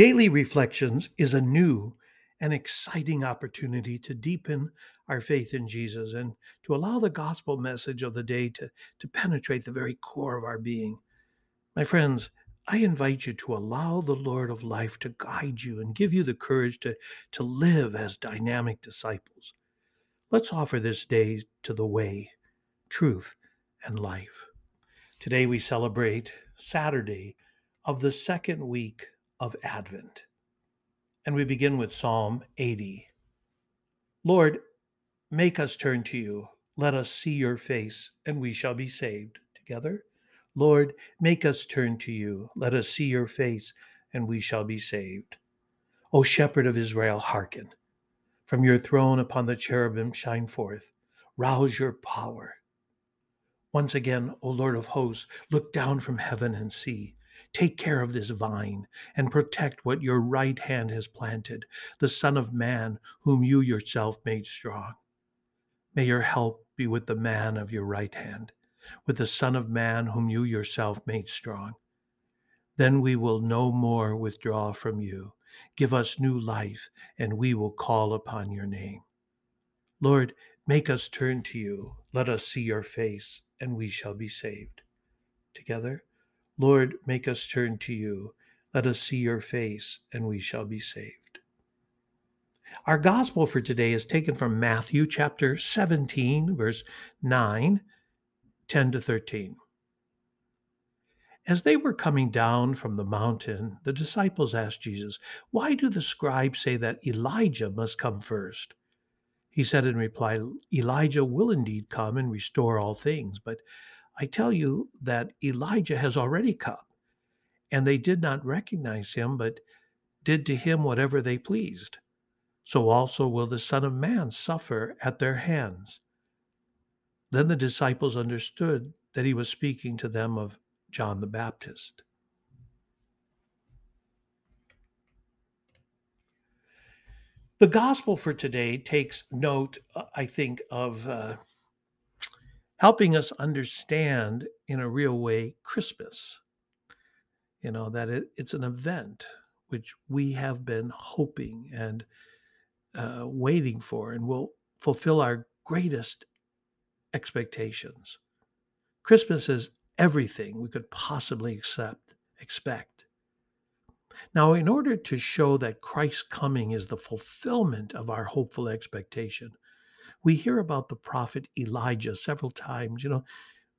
Daily Reflections is a new and exciting opportunity to deepen our faith in Jesus and to allow the gospel message of the day to, to penetrate the very core of our being. My friends, I invite you to allow the Lord of life to guide you and give you the courage to, to live as dynamic disciples. Let's offer this day to the way, truth, and life. Today we celebrate Saturday of the second week of Advent. And we begin with Psalm 80. Lord, make us turn to you. Let us see your face, and we shall be saved. Together, Lord, make us turn to you. Let us see your face, and we shall be saved. O Shepherd of Israel, hearken. From your throne upon the cherubim shine forth. Rouse your power. Once again, O Lord of hosts, look down from heaven and see. Take care of this vine and protect what your right hand has planted, the Son of Man, whom you yourself made strong. May your help be with the man of your right hand, with the Son of Man, whom you yourself made strong. Then we will no more withdraw from you. Give us new life, and we will call upon your name. Lord, make us turn to you. Let us see your face, and we shall be saved. Together, Lord, make us turn to you. Let us see your face, and we shall be saved. Our gospel for today is taken from Matthew chapter 17, verse 9, 10 to 13. As they were coming down from the mountain, the disciples asked Jesus, Why do the scribes say that Elijah must come first? He said in reply, Elijah will indeed come and restore all things, but I tell you that Elijah has already come, and they did not recognize him, but did to him whatever they pleased. So also will the Son of Man suffer at their hands. Then the disciples understood that he was speaking to them of John the Baptist. The gospel for today takes note, uh, I think, of uh, helping us understand in a real way Christmas. You know, that it, it's an event which we have been hoping and uh, waiting for and will fulfill our greatest expectations. Christmas is everything we could possibly accept, expect. Now, in order to show that Christ's coming is the fulfillment of our hopeful expectation, we hear about the prophet Elijah several times. You know,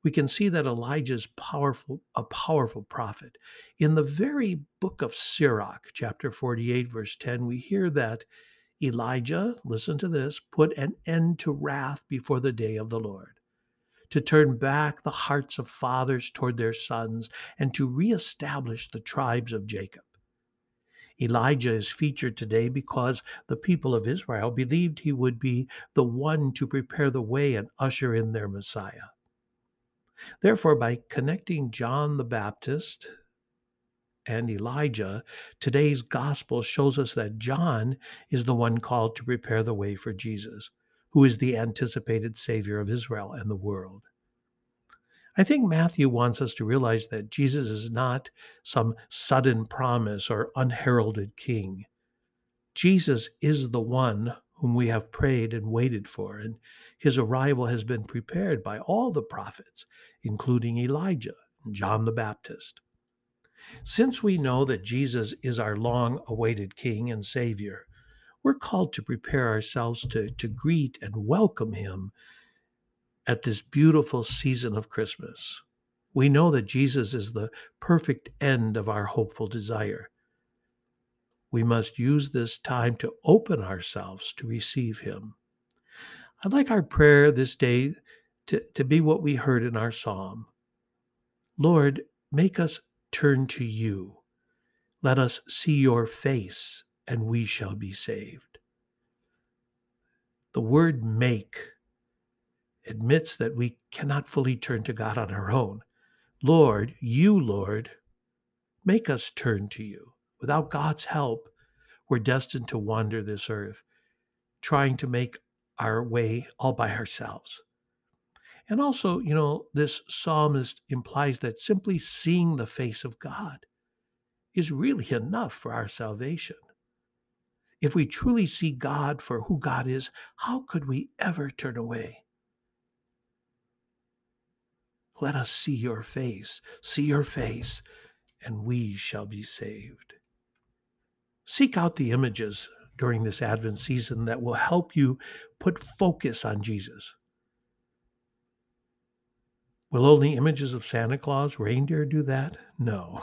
we can see that Elijah is powerful, a powerful prophet. In the very book of Sirach, chapter 48, verse 10, we hear that Elijah, listen to this, put an end to wrath before the day of the Lord, to turn back the hearts of fathers toward their sons, and to reestablish the tribes of Jacob. Elijah is featured today because the people of Israel believed he would be the one to prepare the way and usher in their Messiah. Therefore, by connecting John the Baptist and Elijah, today's gospel shows us that John is the one called to prepare the way for Jesus, who is the anticipated Savior of Israel and the world. I think Matthew wants us to realize that Jesus is not some sudden promise or unheralded king. Jesus is the one whom we have prayed and waited for, and his arrival has been prepared by all the prophets, including Elijah and John the Baptist. Since we know that Jesus is our long awaited King and Savior, we're called to prepare ourselves to, to greet and welcome him at this beautiful season of Christmas. We know that Jesus is the perfect end of our hopeful desire. We must use this time to open ourselves to receive Him. I'd like our prayer this day to, to be what we heard in our psalm Lord, make us turn to you. Let us see your face, and we shall be saved. The word make admits that we cannot fully turn to God on our own. Lord, you, Lord, make us turn to you. Without God's help, we're destined to wander this earth, trying to make our way all by ourselves. And also, you know, this psalmist implies that simply seeing the face of God is really enough for our salvation. If we truly see God for who God is, how could we ever turn away? Let us see your face, see your face, and we shall be saved. Seek out the images during this Advent season that will help you put focus on Jesus. Will only images of Santa Claus, reindeer do that? No.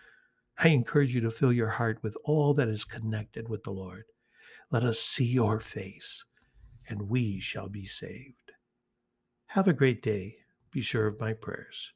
I encourage you to fill your heart with all that is connected with the Lord. Let us see your face, and we shall be saved. Have a great day. Be sure of my prayers.